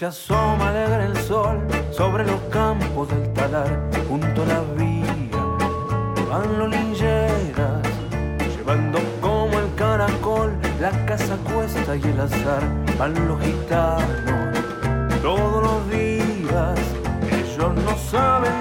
Se asoma alegre el sol sobre los campos del talar, junto a la vía, van los lincheras, llevando como el caracol la casa cuesta y el azar, van los gitanos todos los días, ellos no saben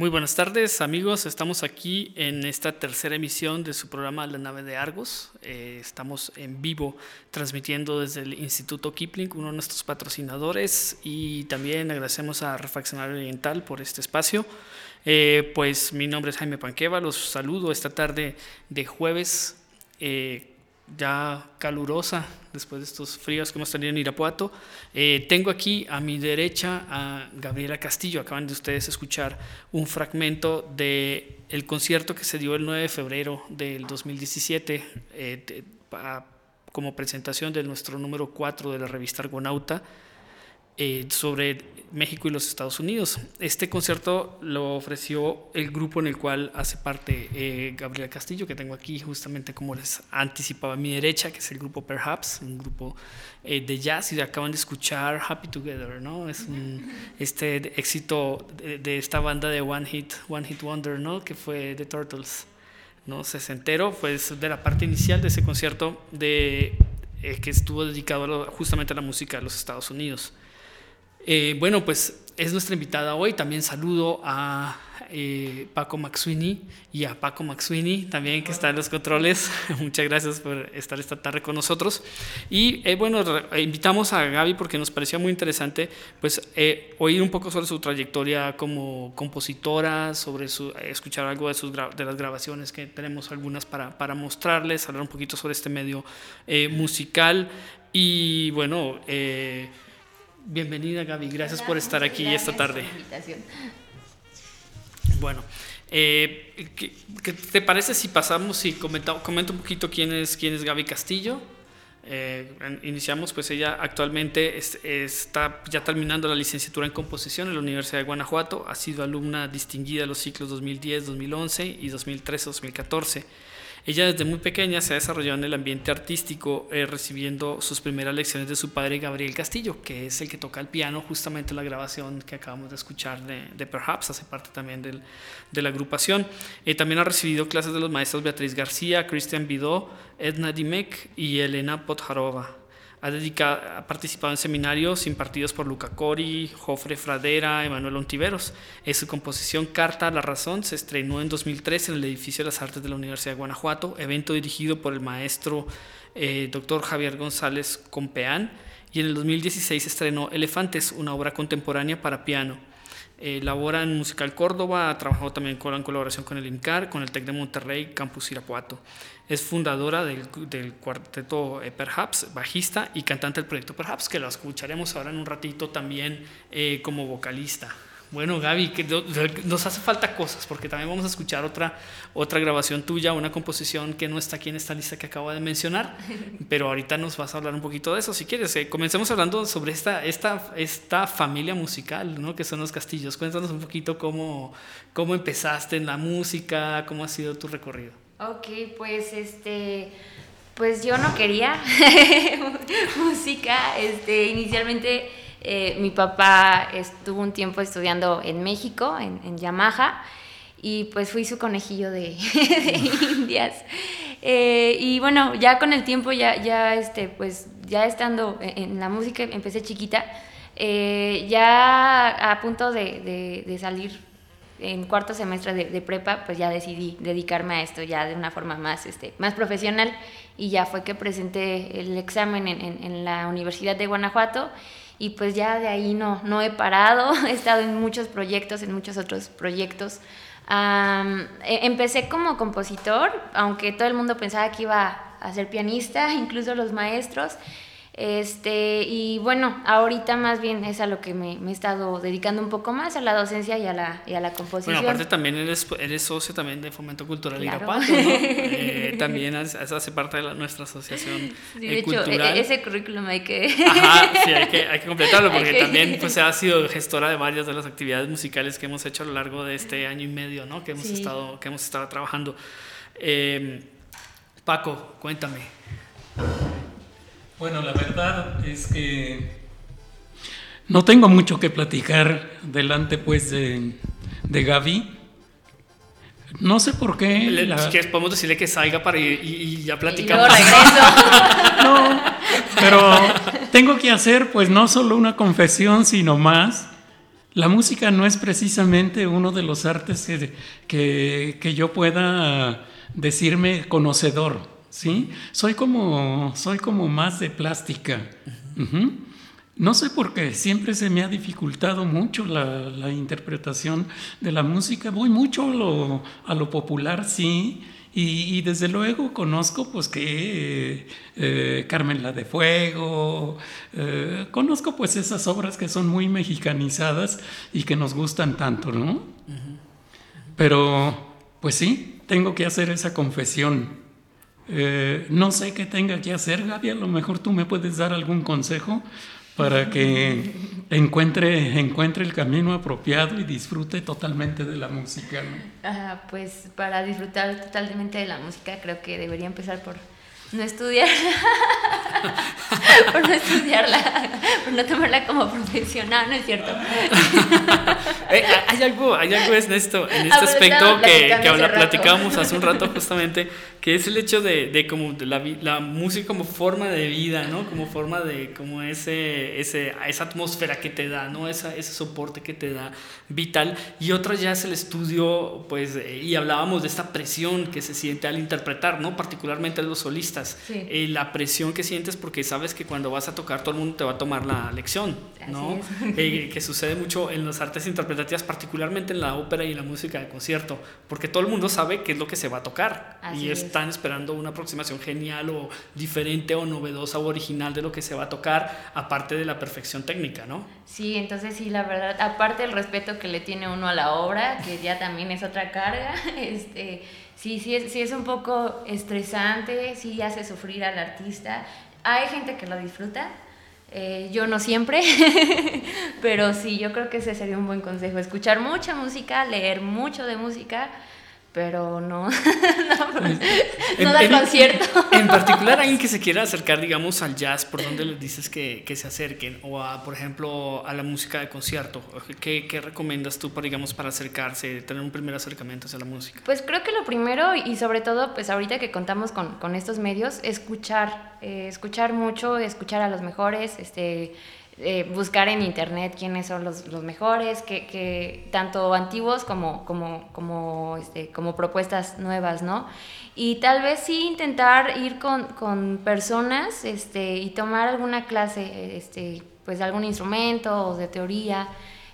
Muy buenas tardes amigos, estamos aquí en esta tercera emisión de su programa La nave de Argos. Eh, estamos en vivo transmitiendo desde el Instituto Kipling, uno de nuestros patrocinadores, y también agradecemos a Refaccionario Oriental por este espacio. Eh, pues mi nombre es Jaime Panqueva, los saludo esta tarde de jueves. Eh, ya calurosa después de estos fríos que hemos tenido en Irapuato. Eh, tengo aquí a mi derecha a Gabriela Castillo. Acaban de ustedes escuchar un fragmento del el concierto que se dio el 9 de febrero del 2017 eh, como presentación de nuestro número 4 de la revista Argonauta. Eh, sobre México y los Estados Unidos. Este concierto lo ofreció el grupo en el cual hace parte eh, Gabriel Castillo, que tengo aquí justamente como les anticipaba a mi derecha, que es el grupo Perhaps, un grupo eh, de jazz y acaban de escuchar Happy Together, ¿no? Es este éxito de, esta banda de One Hit, One Hit Wonder, ¿no? Que fue The Turtles, ¿no? Sesentero, fue de la parte inicial de ese concierto de, eh, que estuvo dedicado justamente a la música de los Estados Unidos. Eh, bueno, pues es nuestra invitada hoy. También saludo a eh, Paco Maxwini y a Paco Maxwini también que está en los controles. Muchas gracias por estar esta tarde con nosotros. Y eh, bueno, invitamos a Gaby porque nos parecía muy interesante pues oír un poco sobre su trayectoria como compositora, sobre su, escuchar algo de, sus de las grabaciones que tenemos algunas para, para mostrarles, hablar un poquito sobre este medio musical y bueno... Bienvenida Gaby, gracias, por estar aquí esta tarde. Bueno, eh, ¿qué, te parece si pasamos y comenta, comenta un poquito quién es, quién es Gaby Castillo? Eh, iniciamos, pues ella actualmente está ya terminando la licenciatura en composición en la Universidad de Guanajuato, ha sido alumna distinguida de los ciclos 2010, 2011 y 2013, 2014. Ella desde muy pequeña se ha desarrollado en el ambiente artístico, eh, recibiendo sus primeras lecciones de su padre Gabriel Castillo, que es el que toca el piano justamente en la grabación que acabamos de escuchar de, Perhaps, hace parte también del, de la agrupación. Eh, también ha recibido clases de los maestros Beatriz García, Cristian Bidó, Edna Dimek y Elena Potjarova. Ha, participado en seminarios impartidos por Luca Cori, Jofre Fradera, Emanuel Ontiveros. En su composición Carta a la Razón se estrenó en 2003 en el edificio de las Artes de la Universidad de Guanajuato, evento dirigido por el maestro eh, Dr. Javier González Compeán. Y en el 2016 se estrenó Elefantes, una obra contemporánea para piano. Eh, labora en Musical Córdoba, ha trabajado también en colaboración con el INCAR, con el TEC de Monterrey, Campus Irapuato. Es fundadora del, del cuarteto eh, Perhaps, bajista y cantante del proyecto Perhaps, que lo escucharemos ahora en un ratito también eh, como vocalista. Bueno, Gaby, que nos hace falta cosas, porque también vamos a escuchar otra, otra grabación tuya, una composición que no está aquí en esta lista que acabo de mencionar, pero ahorita nos vas a hablar un poquito de eso, si quieres. Eh, comencemos hablando sobre esta, esta, esta familia musical, ¿no? que son los castillos. Cuéntanos un poquito cómo, cómo empezaste en la música, cómo ha sido tu recorrido. Ok, pues este, pues yo no quería música, este, inicialmente eh, mi papá estuvo un tiempo estudiando en México, en, Yamaha, y pues fui su conejillo de, indias. Eh, y bueno, ya con el tiempo, ya, ya, este, pues, ya estando en la música, empecé chiquita, eh, ya a punto de, de salir en cuarto semestre de, prepa, pues ya decidí dedicarme a esto ya de una forma más, este, más profesional y ya fue que presenté el examen en, en, la Universidad de Guanajuato y pues ya de ahí no, no he parado, he estado en muchos proyectos, en muchos otros proyectos. E, empecé como compositor, aunque todo el mundo pensaba que iba a ser pianista, incluso los maestros. Este, y bueno, ahorita más bien es a lo que me, he estado dedicando un poco más, a la docencia y a la, y a la composición. Bueno, aparte también eres, eres socio también de Fomento Cultural Irapuato, ¿no? eh, también hace parte de nuestra asociación sí, de eh, hecho, e, ese currículum hay que... Ajá, sí, hay que, hay que completarlo porque también pues ha sido gestora de varias de las actividades musicales que hemos hecho a lo largo de este año y medio, ¿no? Que hemos, estado, que hemos estado trabajando. Eh, Paco, cuéntame. Bueno, la verdad es que no tengo mucho que platicar delante pues de, de Gaby. No sé por qué. Le, podemos decirle que salga para ir y, ya platicamos. no, pero tengo que hacer pues no solo una confesión, sino más. La música no es precisamente uno de los artes que, que yo pueda decirme conocedor. ¿Sí? Soy como, soy como más de plástica. No sé por qué, siempre se me ha dificultado mucho la, interpretación de la música. Voy mucho a lo, a lo popular, sí, y, desde luego conozco pues que eh, Carmen la de Fuego, eh, conozco pues esas obras que son muy mexicanizadas y que nos gustan tanto, ¿no? Pero pues sí, tengo que hacer esa confesión. Eh, no sé qué tenga que hacer, Gaby, a lo mejor tú me puedes dar algún consejo para que encuentre, encuentre el camino apropiado y disfrute totalmente de la música. pues para disfrutar totalmente de la música creo que debería empezar por no estudiar, por no estudiarla, por no tomarla como profesional, ¿no es cierto? Eh, hay algo, hay algo en esto, en este aspecto que, que platicábamos hace un rato justamente, que es el hecho de, de como la, la, música como forma de vida, ¿no? Como forma de, como ese, ese, esa atmósfera que te da, ¿no? Esa, ese soporte que te da vital. Y otra ya es el estudio, pues, eh, y hablábamos de esta presión que se siente al interpretar, ¿no? Particularmente los solistas. Eh, la presión que sientes porque sabes que cuando vas a tocar todo el mundo te va a tomar la lección, ¿no? Eh, que sucede mucho en las artes interpretativas, particularmente en la ópera y en la música de concierto, porque todo el mundo sabe qué es lo que se va a tocar. y es están esperando una aproximación genial o diferente o novedosa o original de lo que se va a tocar, aparte de la perfección técnica, ¿no? Sí, entonces sí, la verdad, aparte del respeto que le tiene uno a la obra, que ya también es otra carga, este, sí, sí es, sí es un poco estresante, sí hace sufrir al artista. Hay gente que lo disfruta, eh, yo no siempre, pero sí, yo creo que ese sería un buen consejo. Escuchar mucha música, leer mucho de música pero no, no, da concierto. En, particular, alguien que se quiera acercar, digamos, al jazz, ¿por dónde les dices que, que se acerquen? O, a, por ejemplo, a la música de concierto. ¿Qué, ¿Qué, recomiendas tú, para, digamos, para acercarse, tener un primer acercamiento hacia la música? Pues creo que lo primero, y sobre todo, pues ahorita que contamos con, con estos medios, escuchar, eh, escuchar mucho, escuchar a los mejores, este eh, buscar en internet quiénes son los, los mejores, que, que, tanto antiguos como, como, como, este, como propuestas nuevas, ¿no? Y tal vez sí intentar ir con, con personas este, y tomar alguna clase, este, pues algún instrumento o de teoría.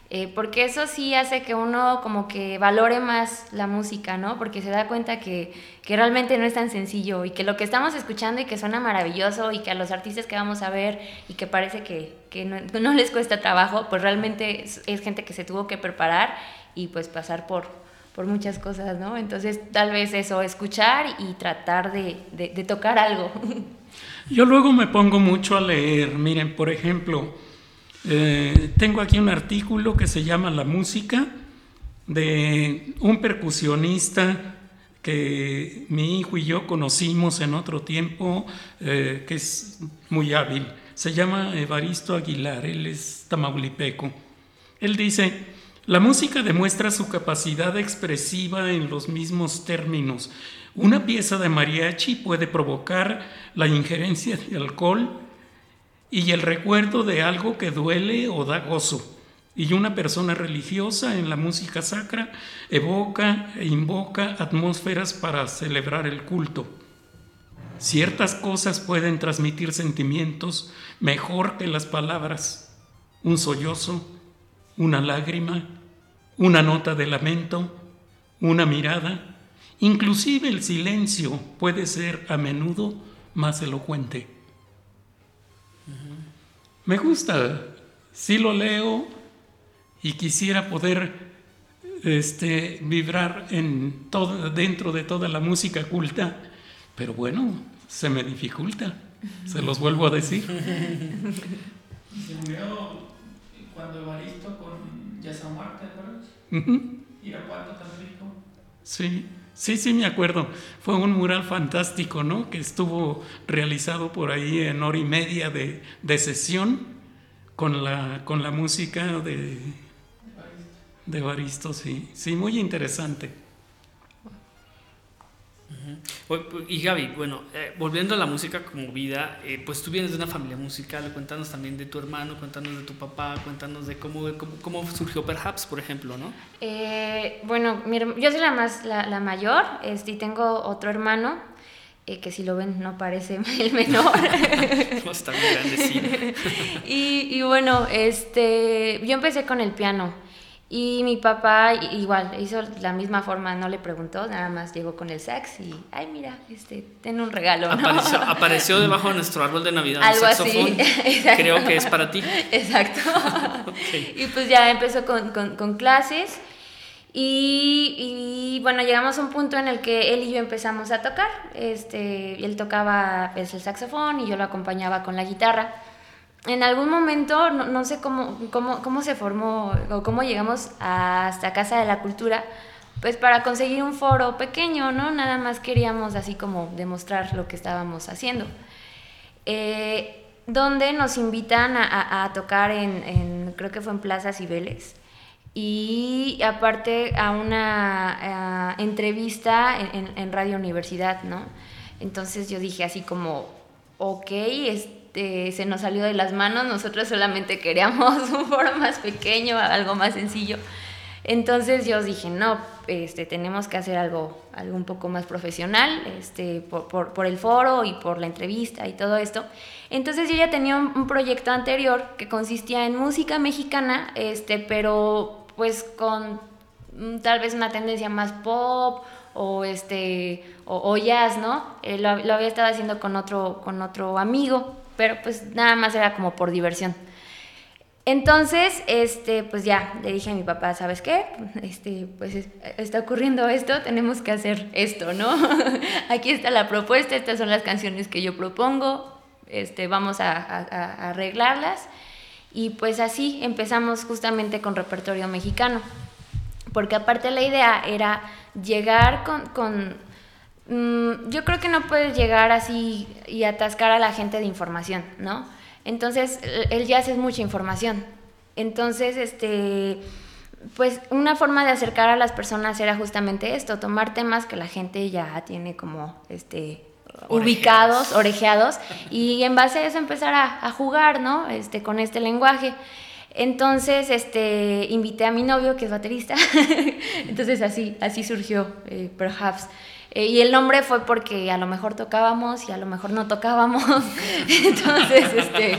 Eh, porque eso sí hace que uno como que valore más la música, ¿no? Porque se da cuenta que, que, realmente no es tan sencillo y que lo que estamos escuchando y que suena maravilloso y que a los artistas que vamos a ver y que parece que, que no, les cuesta trabajo, pues realmente es, gente que se tuvo que preparar y pues pasar por, por muchas cosas, ¿no? Entonces tal vez eso, escuchar y tratar de, de tocar algo. Yo luego me pongo mucho a leer, miren, por ejemplo, eh, tengo aquí un artículo que se llama La música de un percusionista que mi hijo y yo conocimos en otro tiempo, eh, que es muy hábil. Se llama Evaristo Aguilar, él es tamaulipeco. Él dice, la música demuestra su capacidad expresiva en los mismos términos. Una pieza de mariachi puede provocar la injerencia de alcohol, y el recuerdo de algo que duele o da gozo. Y una persona religiosa en la música sacra evoca e invoca atmósferas para celebrar el culto. Ciertas cosas pueden transmitir sentimientos mejor que las palabras. Un sollozo, una lágrima, una nota de lamento, una mirada, inclusive el silencio puede ser a menudo más elocuente. Me gusta, sí lo leo y quisiera poder este, vibrar en todo, dentro de toda la música culta, pero bueno, se me dificulta, se los vuelvo a decir. Se murió cuando Evaristo con Yasa Muerte, ¿verdad? Irapuato Tampico. Sí. Sí, sí, me acuerdo. Fue un mural fantástico, ¿no? Que estuvo realizado por ahí en hora y media de, de sesión con la, con la música de, de Baristo, sí. Sí, muy interesante. Y Gaby, bueno, eh, volviendo a la música como vida, eh, pues tú vienes de una familia musical, cuéntanos también de tu hermano, cuéntanos de tu papá, cuéntanos de cómo, cómo, surgió Perhaps, por ejemplo, ¿no? Eh, bueno, yo soy la, más, la, mayor este, y tengo otro hermano, que si lo ven no parece el menor. no, está muy grande, sí. y, y bueno, este, yo empecé con el piano. Y mi papá igual, hizo la misma forma, no le preguntó, nada más llegó con el sax y, ay, mira, este, ten un regalo. Apareció, debajo de nuestro árbol de Navidad Algo saxofón. Así. Creo que es para ti. Exacto. Y pues ya empezó con, con, clases y, y, bueno, llegamos a un punto en el que él y yo empezamos a tocar. Este, él tocaba pues, el saxofón y yo lo acompañaba con la guitarra. En algún momento, no, sé cómo, cómo, cómo, se formó o cómo llegamos hasta Casa de la Cultura, pues para conseguir un foro pequeño, ¿no? Nada más queríamos así como demostrar lo que estábamos haciendo. Eh, donde nos invitan a, tocar en, creo que fue en Plaza Cibeles, y aparte a una entrevista en, en, Radio Universidad, ¿no? Entonces yo dije así como, ok, este, se nos salió de las manos, nosotros solamente queríamos un foro más pequeño, algo más sencillo. Entonces yo dije, no, este, tenemos que hacer algo, algo un poco más profesional este, por, el foro y por la entrevista y todo esto. Entonces yo ya tenía un, proyecto anterior que consistía en música mexicana, este, pero pues con mm, tal vez una tendencia más pop o, este, o, jazz, ¿no? Eh, lo, lo, había estado haciendo con otro, con otro amigo, pero pues nada más era como por diversión. Entonces, este, pues ya, le dije a mi papá, ¿sabes qué? Este, pues está ocurriendo esto, tenemos que hacer esto, ¿no? Aquí está la propuesta, estas son las canciones que yo propongo, este, vamos a, arreglarlas. Y pues así empezamos justamente con repertorio mexicano. Porque aparte la idea era llegar con, con mm, yo creo que no puedes llegar así y atascar a la gente de información, ¿no? Entonces, el jazz es mucha información. Entonces, este, pues una forma de acercar a las personas era justamente esto, tomar temas que la gente ya tiene como, este, ubicados, orejeados, y en base a eso empezar a, jugar, ¿no? Este, con este lenguaje. Entonces, este, invité a mi novio, que es baterista. Entonces, así, así surgió, eh, Perhaps. Eh, y el nombre fue porque a lo mejor tocábamos y a lo mejor no tocábamos. Entonces, este,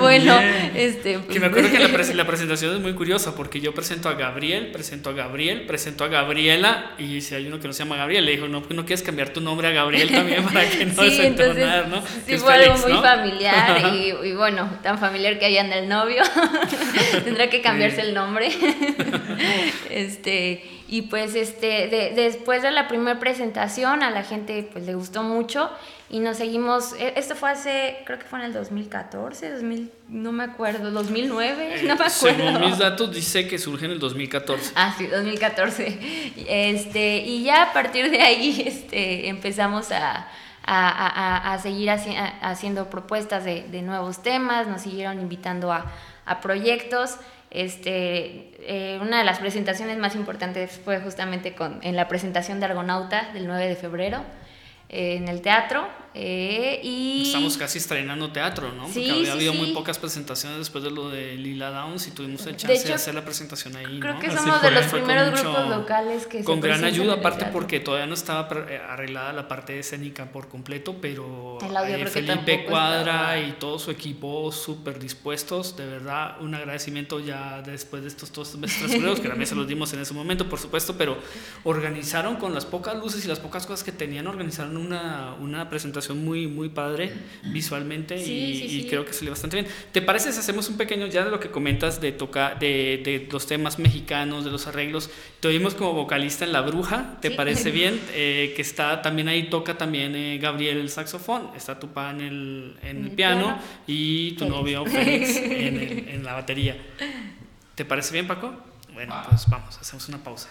bueno, este... que me acuerdo que la, presentación es muy curiosa porque yo presento a Gabriel, presento a Gabriel, presento a Gabriela y si hay uno que no se llama Gabriel, le dijo, no, ¿no quieres cambiar tu nombre a Gabriel también para que no sí, entonces, ¿no? Sí, fue algo muy familiar y, bueno, tan familiar que hay en el novio. Tendrá que cambiarse el nombre. este... Y pues este, después de la primera presentación a la gente pues le gustó mucho y nos seguimos, e, esto fue hace, creo que fue en el 2014, 2000, no me acuerdo, 2009, eh, no me acuerdo. Según mis datos dice que surge en el 2014. Ah, sí, 2014. Este, y ya a partir de ahí este, empezamos a, a, a, seguir haciendo propuestas de, de, nuevos temas, nos siguieron invitando a, proyectos. Este, eh, una de las presentaciones más importantes fue justamente con, en la presentación de Argonauta del 9 de febrero en el teatro. Eh, y... Estamos casi estrenando teatro, ¿no? Porque había habido muy pocas presentaciones después de lo de Lila Downs y tuvimos el chance de, hacer la presentación ahí. Creo que somos de los primeros grupos locales que Con gran ayuda, aparte porque todavía no estaba eh, arreglada la parte escénica por completo, pero eh, Felipe Cuadra y todo su equipo súper dispuestos. De verdad, un agradecimiento ya después de estos dos meses que también se los dimos en ese momento, por supuesto, pero organizaron con las pocas luces y las pocas cosas que tenían, organizaron una, una presentación muy, muy padre visualmente y, creo que salió bastante bien. ¿Te parece si hacemos un pequeño ya de lo que comentas de, toca, de, de los temas mexicanos, de los arreglos? Te oímos como vocalista en La Bruja, ¿te parece bien? Eh, que está también ahí, toca también eh, Gabriel el saxofón, está tu pa en el, en el, piano, y tu novio Félix en, en la batería. ¿Te parece bien, Paco? Bueno, pues vamos, hacemos una pausa.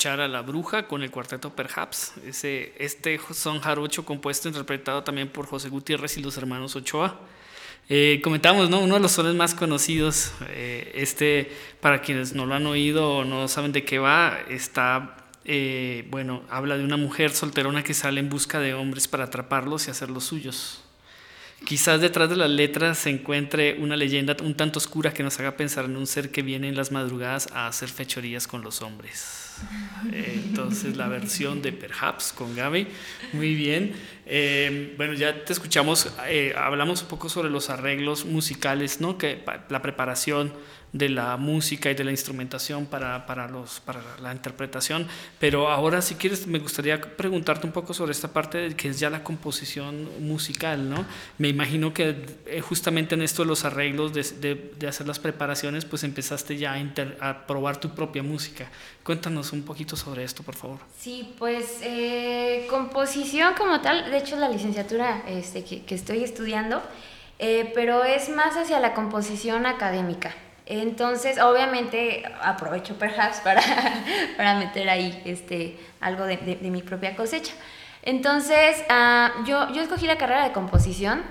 Escuchar a La Bruja con el cuarteto Perhaps. Este son jarocho compuesto, interpretado también por José Gutiérrez y los hermanos Ochoa. Eh, comentamos, ¿no? Uno de los sones más conocidos, eh, este, para quienes no lo han oído o no saben de qué va, está, eh, bueno, habla de una mujer solterona que sale en busca de hombres para atraparlos y hacerlos suyos. Quizás detrás de las letras se encuentre una leyenda un tanto oscura que nos haga pensar en un ser que viene en las madrugadas a hacer fechorías con los hombres. Entonces la versión de Perhaps con Gaby, muy bien. Eh, bueno, ya te escuchamos, eh, hablamos un poco sobre los arreglos musicales, ¿no? Que la preparación de la música y de la instrumentación para, para, los, para la interpretación. Pero ahora, si quieres, me gustaría preguntarte un poco sobre esta parte que es ya la composición musical, ¿no? Me imagino que eh, justamente en esto de los arreglos, de, de, hacer las preparaciones, pues empezaste ya a, a, probar tu propia música. Cuéntanos un poquito sobre esto, por favor. Sí, pues eh, composición como tal, de hecho la licenciatura este, que, que estoy estudiando, eh, pero es más hacia la composición académica. Entonces, obviamente, aprovecho perhaps para, para meter ahí este, algo de, de, mi propia cosecha. Entonces, uh, yo, yo escogí la carrera de composición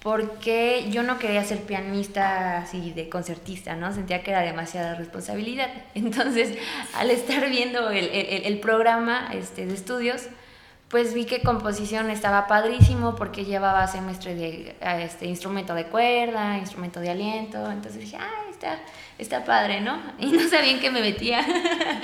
porque yo no quería ser pianista así de concertista, ¿no? Sentía que era demasiada responsabilidad. Entonces, al estar viendo el, el, el programa este, de estudios, pues vi que composición estaba padrísimo porque llevaba semestre de este, instrumento de cuerda, instrumento de aliento, entonces dije, ay, está, está padre, ¿no? Y no sabía en qué me metía.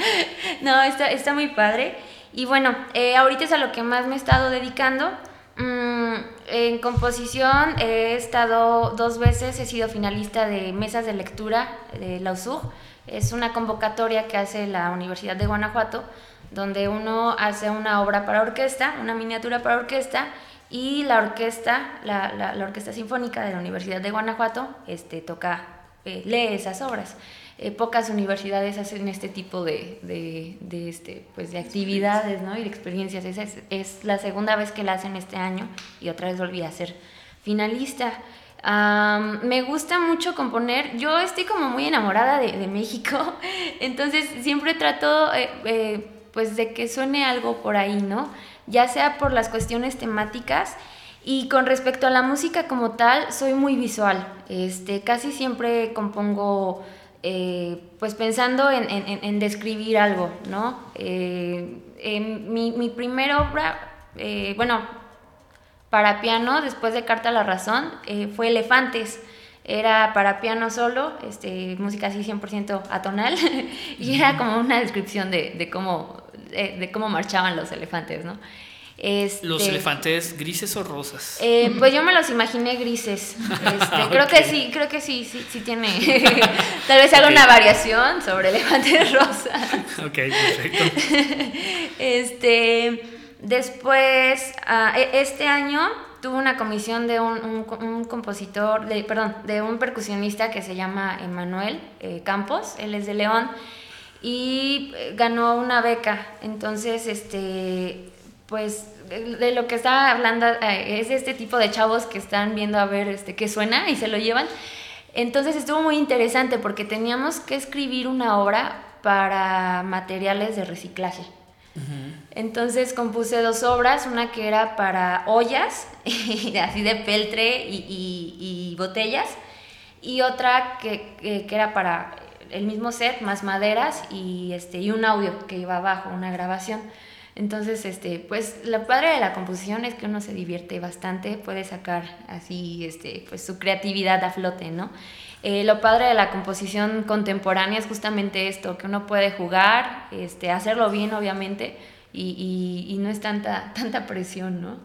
no, está, está muy padre. Y bueno, eh, ahorita es a lo que más me he estado dedicando. Mm, en composición he estado dos veces, he sido finalista de mesas de lectura de la USUG. Es una convocatoria que hace la Universidad de Guanajuato donde uno hace una obra para orquesta, una miniatura para orquesta, y la orquesta, la, la, Orquesta Sinfónica de la Universidad de Guanajuato, este, toca, eh, lee esas obras. Eh, pocas universidades hacen este tipo de, de, de, este, pues de actividades ¿no? y de experiencias. Es, es, la segunda vez que la hacen este año y otra vez volví a ser finalista. Um, me gusta mucho componer. Yo estoy como muy enamorada de, de México, entonces siempre trato eh, eh, pues de que suene algo por ahí, ¿no? Ya sea por las cuestiones temáticas y con respecto a la música como tal, soy muy visual. Este, casi siempre compongo eh, pues pensando en, en, describir algo, ¿no? Eh, mi, mi, primera obra, eh, bueno, para piano, después de Carta a la Razón, fue Elefantes era para piano solo, este, música así 100% atonal, y era como una descripción de, de cómo, de, de, cómo marchaban los elefantes, ¿no? Este, ¿Los elefantes grises o rosas? Eh, pues yo me los imaginé grises. Este, creo que sí, creo que sí, sí, sí tiene. Tal vez haga okay. una variación sobre elefantes rosas. ok, perfecto. Este, después, uh, este año tuvo una comisión de un, un, un, compositor, de, perdón, de un percusionista que se llama Emanuel eh, Campos, él es de León, y ganó una beca. Entonces, este, pues de lo que estaba hablando eh, es este tipo de chavos que están viendo a ver este, qué suena y se lo llevan. Entonces estuvo muy interesante porque teníamos que escribir una obra para materiales de reciclaje. Entonces compuse dos obras, una que era para ollas, así de peltre y, y, y botellas, y otra que, que, que, era para el mismo set, más maderas y, este, y un audio que iba abajo, una grabación. Entonces, este, pues lo padre de la composición es que uno se divierte bastante, puede sacar así este, pues, su creatividad a flote, ¿no? Eh, lo padre de la composición contemporánea es justamente esto, que uno puede jugar, este, hacerlo bien, obviamente, y, y, no es tanta, tanta presión, ¿no?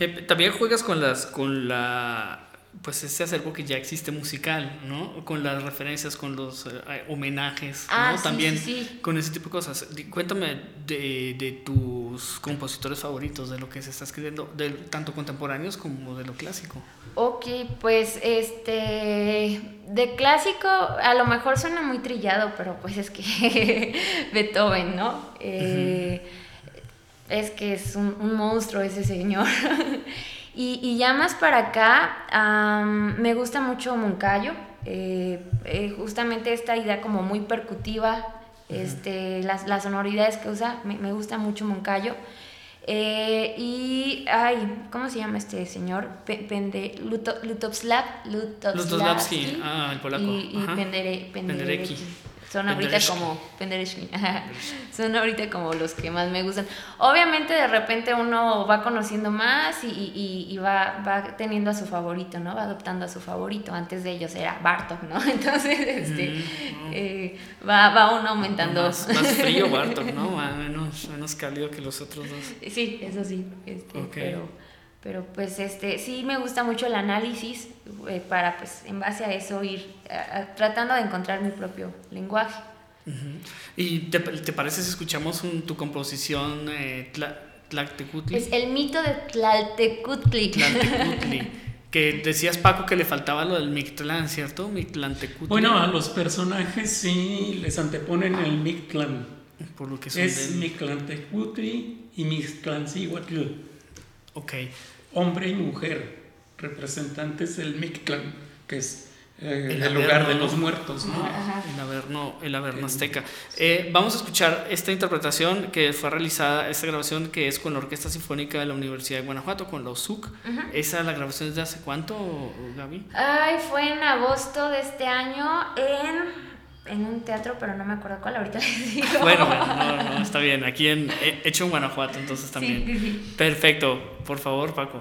Eh, también juegas con las con la pues ese acervo que ya existe musical, ¿no? Con las referencias, con los eh, homenajes, ah, ¿no? Sí, También sí, sí. con ese tipo de cosas. Cuéntame de, de, tus compositores favoritos, de lo que se está escribiendo, de, tanto contemporáneos como de lo clásico. Ok, pues este, de clásico a lo mejor suena muy trillado, pero pues es que Beethoven, ¿no? Eh, uh -huh. Es que es un, un monstruo ese señor. Y, y, ya más para acá, um, me gusta mucho Moncayo, eh, eh, justamente esta idea como muy percutiva este, las, las, sonoridades que usa, me, me gusta mucho Moncayo. Eh, y, ay, ¿cómo se llama este señor? Pende, Luto, Lutovslav, Lutovslavski, ah, el polaco. Y, y Pendere, Penderecki. Son ahorita como son ahorita como los que más me gustan. Obviamente de repente uno va conociendo más y, y, y, va, va teniendo a su favorito, ¿no? Va adoptando a su favorito. Antes de ellos era Bartok, ¿no? Entonces, este, mm, eh, va, va uno aumentando. Más, más frío Bartok, ¿no? Menos, menos cálido que los otros dos. Sí, eso sí. Este, pero, pero pues este sí me gusta mucho el análisis eh, para pues en base a eso ir tratando de encontrar mi propio lenguaje. ¿Y te, te, parece si escuchamos tu composición eh, Tlaltecutli? Es el mito de Tlaltecutli. Tlaltecutli. que decías Paco que le faltaba lo del Mictlán, ¿cierto? Mictlantecutli. Bueno, a los personajes sí les anteponen el Mictlán. Por lo que es Mictlantecutli y Mictlancihuatl. Ok. Hombre y mujer, representantes del Mictlán, que es eh, el, lugar de los muertos, ¿no? El Averno, el Averno azteca. Eh, vamos a escuchar esta interpretación que fue realizada, esta grabación que es con la Orquesta Sinfónica de la Universidad de Guanajuato, con la USUC. ¿Esa la grabación es de hace cuánto, Gaby? Ay, fue en agosto de este año en en un teatro, pero no me acuerdo cuál, ahorita les digo. Bueno, bueno, no, no, está bien, aquí en, hecho en Guanajuato, entonces también. Sí, sí. Perfecto, por favor, Paco.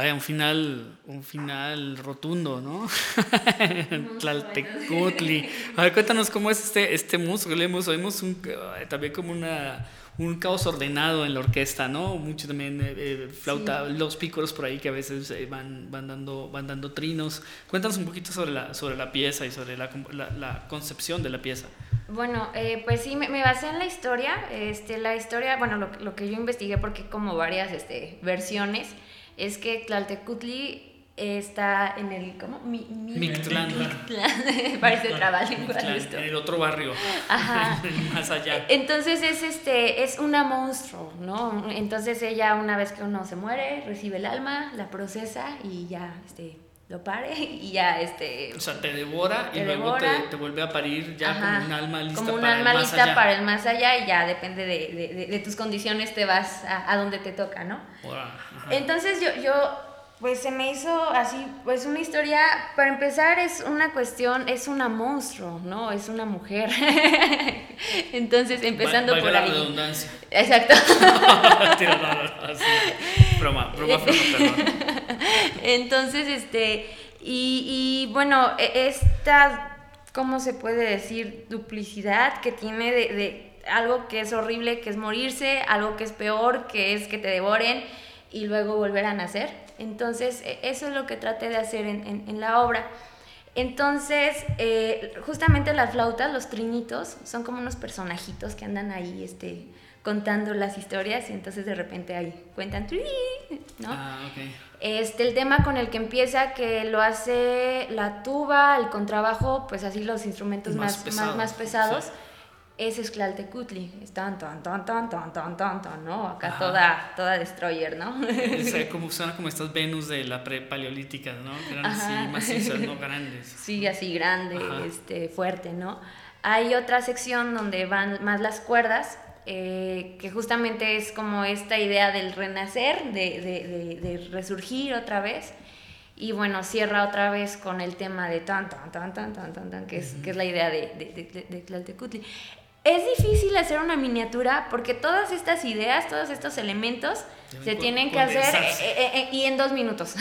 Vaya, un final, un final rotundo, ¿no? Tlaltecutli. A ver, cuéntanos cómo es este, este músico. Leemos, oímos un, también como una, un caos ordenado en la orquesta, ¿no? Mucho también eh, eh, flauta, los pícoros por ahí que a veces eh, van, van, dando, van dando trinos. Cuéntanos un poquito sobre la, sobre la pieza y sobre la, la, concepción de la pieza. Bueno, pues sí, me, me, basé en la historia. Este, la historia, bueno, lo, lo que yo investigué porque como varias este, versiones es que Tlaltecutli está en el ¿cómo? Mi, Mictlán. Parece trabalengua esto. En el otro barrio. Más allá. Entonces es este es una monstruo, ¿no? Entonces ella una vez que uno se muere, recibe el alma, la procesa y ya este lo pare y ya este o sea te devora y luego te, vuelve a parir ya como un alma lista como un alma lista para el más allá y ya depende de, de, de, tus condiciones te vas a, a donde te toca no entonces yo yo pues se me hizo así pues una historia para empezar es una cuestión es una monstruo no es una mujer. Entonces empezando por la redundancia. Exacto. Broma, broma, broma, Entonces, este, y, y, bueno, e, esta, ¿cómo se puede decir? Duplicidad que tiene de, de algo que es horrible, que es morirse, algo que es peor, que es que te devoren y luego volver a nacer. Entonces, e, eso es lo que traté de hacer en, en, en la obra. Entonces, eh, justamente las flautas, los trinitos, son como unos personajitos que andan ahí este, contando las historias y entonces de repente ahí cuentan, ¿no? Ah, okay. Este, el tema con el que empieza, que lo hace la tuba, el contrabajo, pues así los instrumentos más, más pesados. Más, más pesados. Sí es Esclaltecutli, es tan, tan, tan, tan, tan, tan, tan, tan, ¿no? Acá toda, toda destroyer, ¿no? Es, como, suena como estas Venus de la pre-paleolítica, ¿no? Que eran así macizas, ¿no? Grandes. Sí, así grande, este, fuerte, ¿no? Hay otra sección donde van más las cuerdas, eh, que justamente es como esta idea del renacer, de, de, de, de, resurgir otra vez. Y bueno, cierra otra vez con el tema de tan, tan, tan, tan, tan, tan, tan que, es, uh -huh. que es la idea de, de, de, de Tlaltecutli. Es difícil hacer una miniatura porque todas estas ideas, todos estos elementos Deben se tienen que hacer eh, eh, eh, y en dos minutos.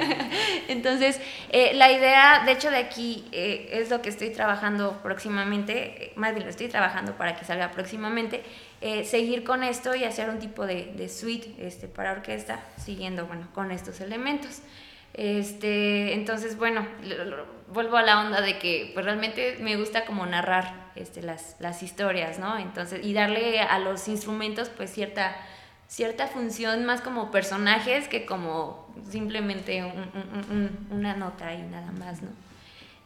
Entonces, eh, la idea, de hecho, de aquí es lo que estoy trabajando próximamente, más bien lo estoy trabajando para que salga próximamente, seguir con esto y hacer un tipo de, de suite este, para orquesta, siguiendo bueno, con estos elementos. Este, entonces, bueno, vuelvo a la onda de que pues, realmente me gusta como narrar este, las, las historias, ¿no? Entonces, y darle a los instrumentos pues cierta, cierta función más como personajes que como simplemente un, un, un, una nota y nada más, ¿no?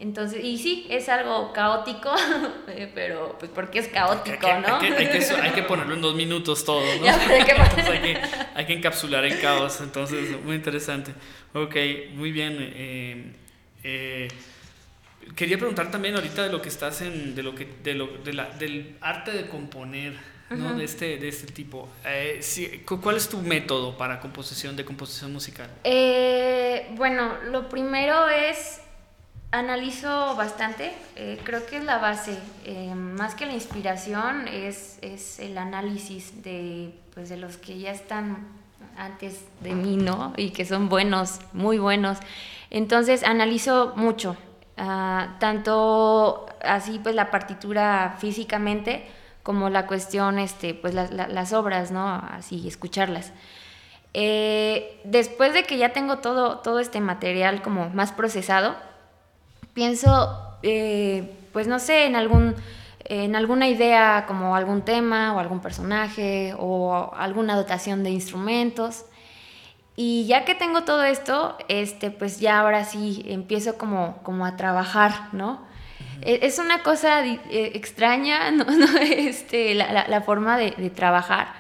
Entonces, y sí, es algo caótico, pero pues porque es caótico, hay que, ¿no? Hay que, hay, que, hay que, ponerlo en dos minutos todo, ¿no? Ya, hay, que entonces, hay, que, hay, que, encapsular el caos, entonces, muy interesante. Ok, muy bien. Eh, eh, quería preguntar también ahorita de lo que estás en, de lo que, de lo, de la, del arte de componer, ¿no? Uh -huh. de, este, de este tipo. Eh, sí, ¿Cuál es tu método para composición, de composición musical? Eh, bueno, lo primero es analizo bastante, eh, creo que es la base, eh, más que la inspiración, es, es el análisis de, pues, de los que ya están antes de mí, ¿no? Y que son buenos, muy buenos. Entonces analizo mucho, uh, tanto así pues la partitura físicamente como la cuestión, este, pues la, las obras, ¿no? Así, escucharlas. Eh, después de que ya tengo todo, todo este material como más procesado, pienso, eh, pues no sé, en algún en alguna idea como algún tema o algún personaje o alguna dotación de instrumentos. Y ya que tengo todo esto, este, pues ya ahora sí empiezo como, como a trabajar, ¿no? Uh -huh. Es una cosa eh, extraña, ¿no? este, la, la, la forma de, de, trabajar,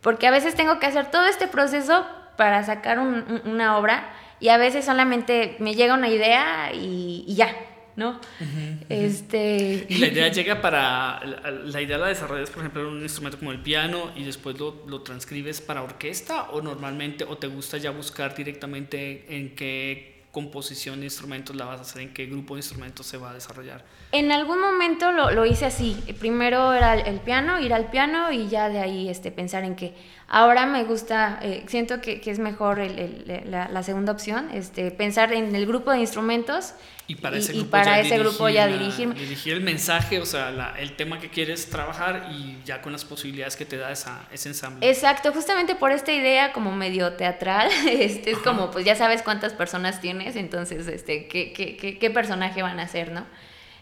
porque a veces tengo que hacer todo este proceso para sacar un, una obra y a veces solamente me llega una idea y, y ya, ¿no? Uh -huh, este... Y la idea llega para, la, la, idea la desarrollas, por ejemplo, en un instrumento como el piano y después lo, lo, transcribes para orquesta o normalmente, o te gusta ya buscar directamente en qué composición de instrumentos la vas a hacer, en qué grupo de instrumentos se va a desarrollar? En algún momento lo, lo hice así, primero era el, piano, ir al piano y ya de ahí este, pensar en qué. Ahora me gusta, eh, siento que, que, es mejor la, la, segunda opción, este, pensar en el grupo de instrumentos y para ese y, grupo, y para ya, ese dirigir grupo ya la, dirigir. dirigir el mensaje, o sea, la, el tema que quieres trabajar y ya con las posibilidades que te da esa, ese ensamble. Exacto, justamente por esta idea como medio teatral, este, es Ajá. como, pues ya sabes cuántas personas tienes, entonces, este, ¿qué, qué, qué, qué personaje van a ser, no?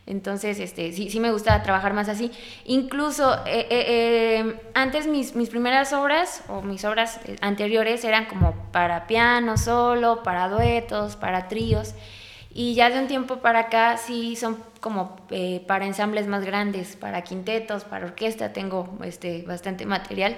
Entonces, este, sí, sí me gusta trabajar más así. Incluso eh, eh, eh, antes mis, mis primeras obras o mis obras anteriores eran como para piano solo, para duetos, para tríos. Y ya de un tiempo para acá sí son como eh, para ensambles más grandes, para quintetos, para orquesta, tengo este, bastante material.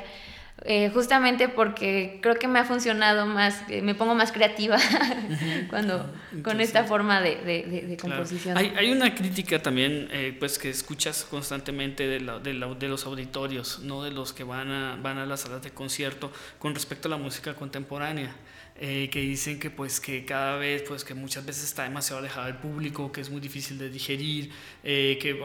Eh, justamente porque creo que me ha funcionado más, eh, me pongo más creativa cuando con esta forma de, de, de, de composición. Claro. Hay, hay, una crítica también, eh, pues que escuchas constantemente de, la, la, de, los auditorios, no de los que van a, van a las salas de concierto, con respecto a la música contemporánea. eh, que dicen que pues que cada vez, pues que muchas veces está demasiado alejado del público, que es muy difícil de digerir, eh, que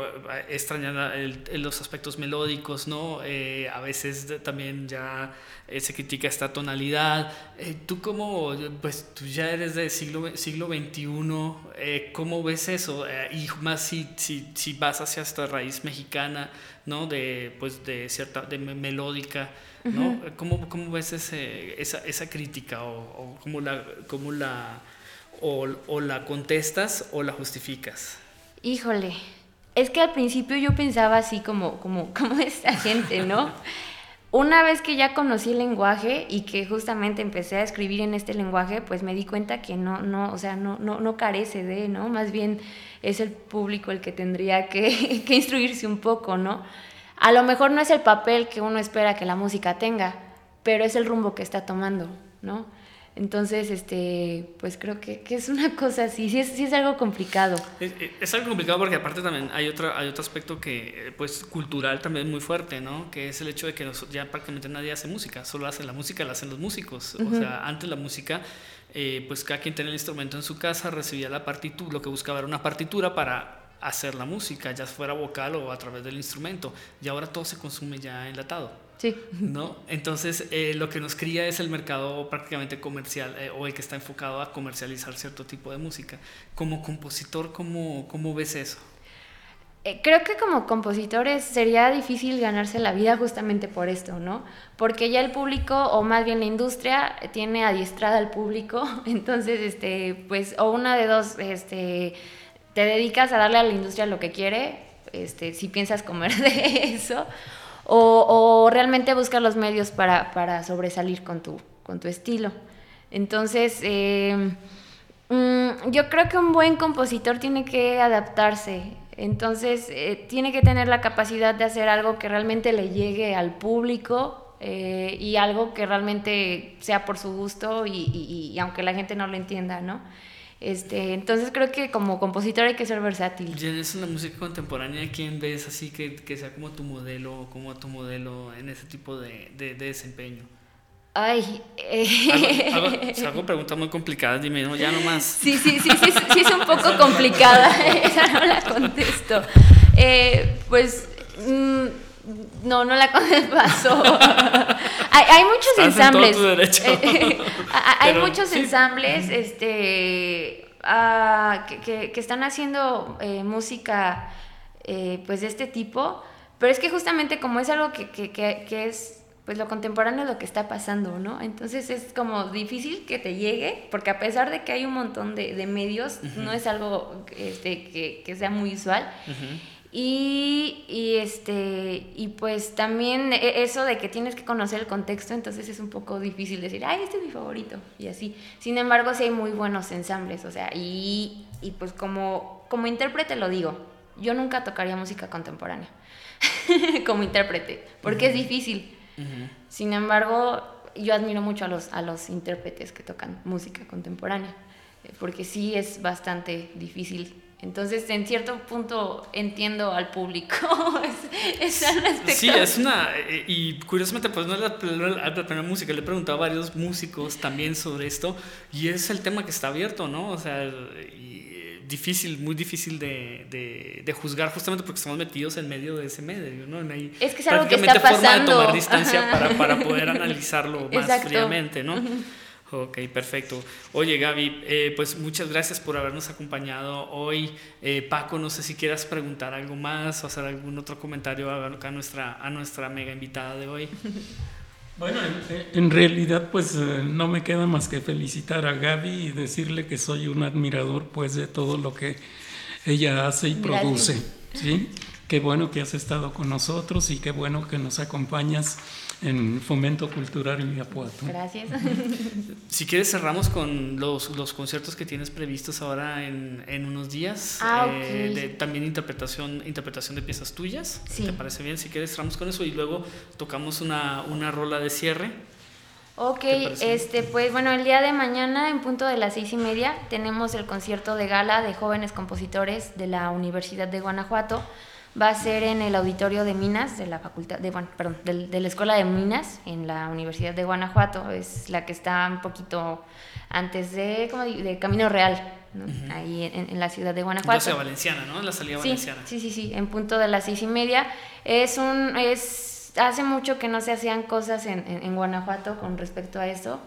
extrañan los aspectos melódicos, ¿no? Eh, a veces también ya se critica esta tonalidad. tú como, pues tú ya eres del siglo, siglo XXI, ¿cómo ves eso? y más si, si, si vas hacia esta raíz mexicana, ¿no? De, pues de cierta, de melódica. ¿no? ¿Cómo, ¿Cómo, ves ese, esa, esa, crítica o, o cómo la, cómo la o, o, la contestas o la justificas? Híjole, es que al principio yo pensaba así como, como, como esta gente, ¿no? Una vez que ya conocí el lenguaje y que justamente empecé a escribir en este lenguaje, pues me di cuenta que no, no, o sea, no, no, no carece de, ¿no? Más bien es el público el que tendría que, que instruirse un poco, ¿no? A lo mejor no es el papel que uno espera que la música tenga, pero es el rumbo que está tomando, ¿no? Entonces, este, pues creo que, es una cosa así, sí es, sí es algo complicado. Es, algo complicado porque aparte también hay otro, hay otro aspecto que, pues, cultural también muy fuerte, ¿no? Que es el hecho de que ya prácticamente nadie hace música, solo hace la música, la hacen los músicos. O sea, antes la música, eh, pues cada quien tenía el instrumento en su casa, recibía la partitura, lo que buscaba era una partitura para hacer la música, ya fuera vocal o a través del instrumento. Y ahora todo se consume ya enlatado. Sí. ¿No? Entonces, eh, lo que nos cría es el mercado prácticamente comercial eh, o el que está enfocado a comercializar cierto tipo de música. Como compositor, ¿cómo, cómo ves eso? Eh, creo que como compositores sería difícil ganarse la vida justamente por esto, ¿no? Porque ya el público, o más bien la industria, tiene adiestrada al público, entonces, este, pues, o una de dos, este te dedicas a darle a la industria lo que quiere, este, si piensas comer de eso, o, realmente buscas los medios para, sobresalir con tu, con tu estilo. Entonces, em, mm, yo creo que un buen compositor tiene que adaptarse, entonces eh, tiene que tener la capacidad de hacer algo que realmente le llegue al público eh, y algo que realmente sea por su gusto y aunque la gente no lo entienda, ¿no? Este, entonces creo que como compositor hay que ser versátil. Y en eso la música contemporánea, ¿quién ves así que, que sea como tu modelo, como tu modelo en ese tipo de, de, desempeño? Ay, eh. hago, hago, preguntas muy complicadas, dime, no, ya nomás. Sí, sí, sí, sí, sí, es un poco complicada, esa no la contesto. Eh, pues, mm, no, no la pasó. hay, hay, muchos ensambles. hay muchos ensambles este, ah, que, que, están haciendo eh, música eh, pues de este tipo. Pero es que justamente como es algo que, que, es pues lo contemporáneo lo que está pasando, ¿no? Entonces es como difícil que te llegue, porque a pesar de que hay un montón de, de medios, no es algo este, que, sea muy usual. Y, y, este, y pues también e, eso de que tienes que conocer el contexto, entonces es un poco difícil decir, ay, este es mi favorito, y así. Sin embargo, sí hay muy buenos ensambles, o sea, y, y pues como, como intérprete lo digo, yo nunca tocaría música contemporánea como intérprete, porque es difícil. Sin embargo, yo admiro mucho a los, a los intérpretes que tocan música contemporánea, porque sí es bastante difícil entonces, en cierto punto entiendo al público. es, es sí, es una. Eh, y curiosamente, pues no es la, primera música. Le he preguntado a varios músicos también sobre esto. Y es el tema que está abierto, ¿no? O sea, y, difícil, muy difícil de, de, de, juzgar, justamente porque estamos metidos en medio de ese medio, ¿no? hay es que es algo que está pasando. forma de tomar distancia para, para, poder analizarlo más fríamente, ¿no? Ok, perfecto. Oye, Gaby, eh, pues muchas gracias por habernos acompañado hoy. Eh, Paco, no sé si quieras preguntar algo más o hacer algún otro comentario a, nuestra, a nuestra mega invitada de hoy. Bueno, en, realidad pues eh, no me queda más que felicitar a Gaby y decirle que soy un admirador pues de todo lo que ella hace y produce. ¿sí? Qué bueno que has estado con nosotros y qué bueno que nos acompañas en Fomento Cultural en Irapuato. Gracias. Si quieres cerramos con los, los conciertos que tienes previstos ahora en, en unos días. Ah, eh, de, también interpretación, interpretación de piezas tuyas. Sí. ¿Te parece bien? Si quieres cerramos con eso y luego tocamos una, una rola de cierre. Ok, este, pues bueno, el día de mañana en punto de las seis y media tenemos el concierto de gala de jóvenes compositores de la Universidad de Guanajuato va a ser en el auditorio de Minas, de la facultad, de, bueno, perdón, de, la Escuela de Minas, en la Universidad de Guanajuato, es la que está un poquito antes de, ¿cómo de Camino Real, ahí en, la ciudad de Guanajuato. Valenciana, ¿no? La salida sí, valenciana. Sí, sí, sí, en punto de las seis y media. Es un, es, hace mucho que no se hacían cosas en, en Guanajuato con respecto a eso.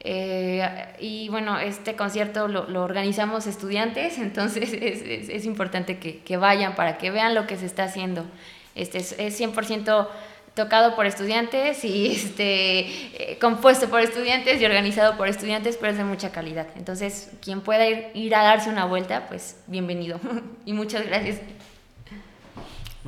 Eh, y bueno, este concierto lo, lo organizamos estudiantes, entonces es, es, importante que, que, vayan para que vean lo que se está haciendo. Este es, es 100% tocado por estudiantes y este, eh, compuesto por estudiantes y organizado por estudiantes, pero es de mucha calidad. Entonces, quien pueda ir, ir a darse una vuelta, pues bienvenido. y muchas gracias.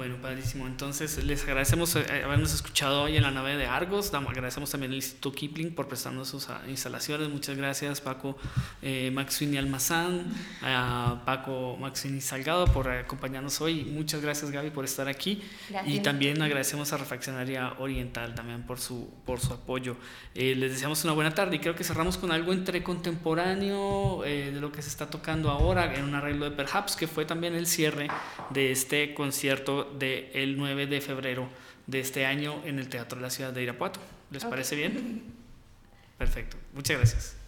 Bueno, padrísimo. Entonces, les agradecemos eh, habernos escuchado hoy en la nave de Argos. Agradecemos también al Instituto Kipling por prestarnos sus ah, instalaciones. Muchas gracias, Paco eh, Maxwini Almazán, a Paco Maxwini Salgado por acompañarnos hoy. Muchas gracias, Gaby, por estar aquí. Y también agradecemos a Refaccionaria Oriental también por su, por su apoyo. Eh, les deseamos una buena tarde y creo que cerramos con algo entre contemporáneo eh, de lo que se está tocando ahora en un arreglo de Perhaps, que fue también el cierre de este concierto del de 9 de febrero de este año en el Teatro de la Ciudad de Irapuato. ¿Les parece bien? Perfecto. Muchas gracias.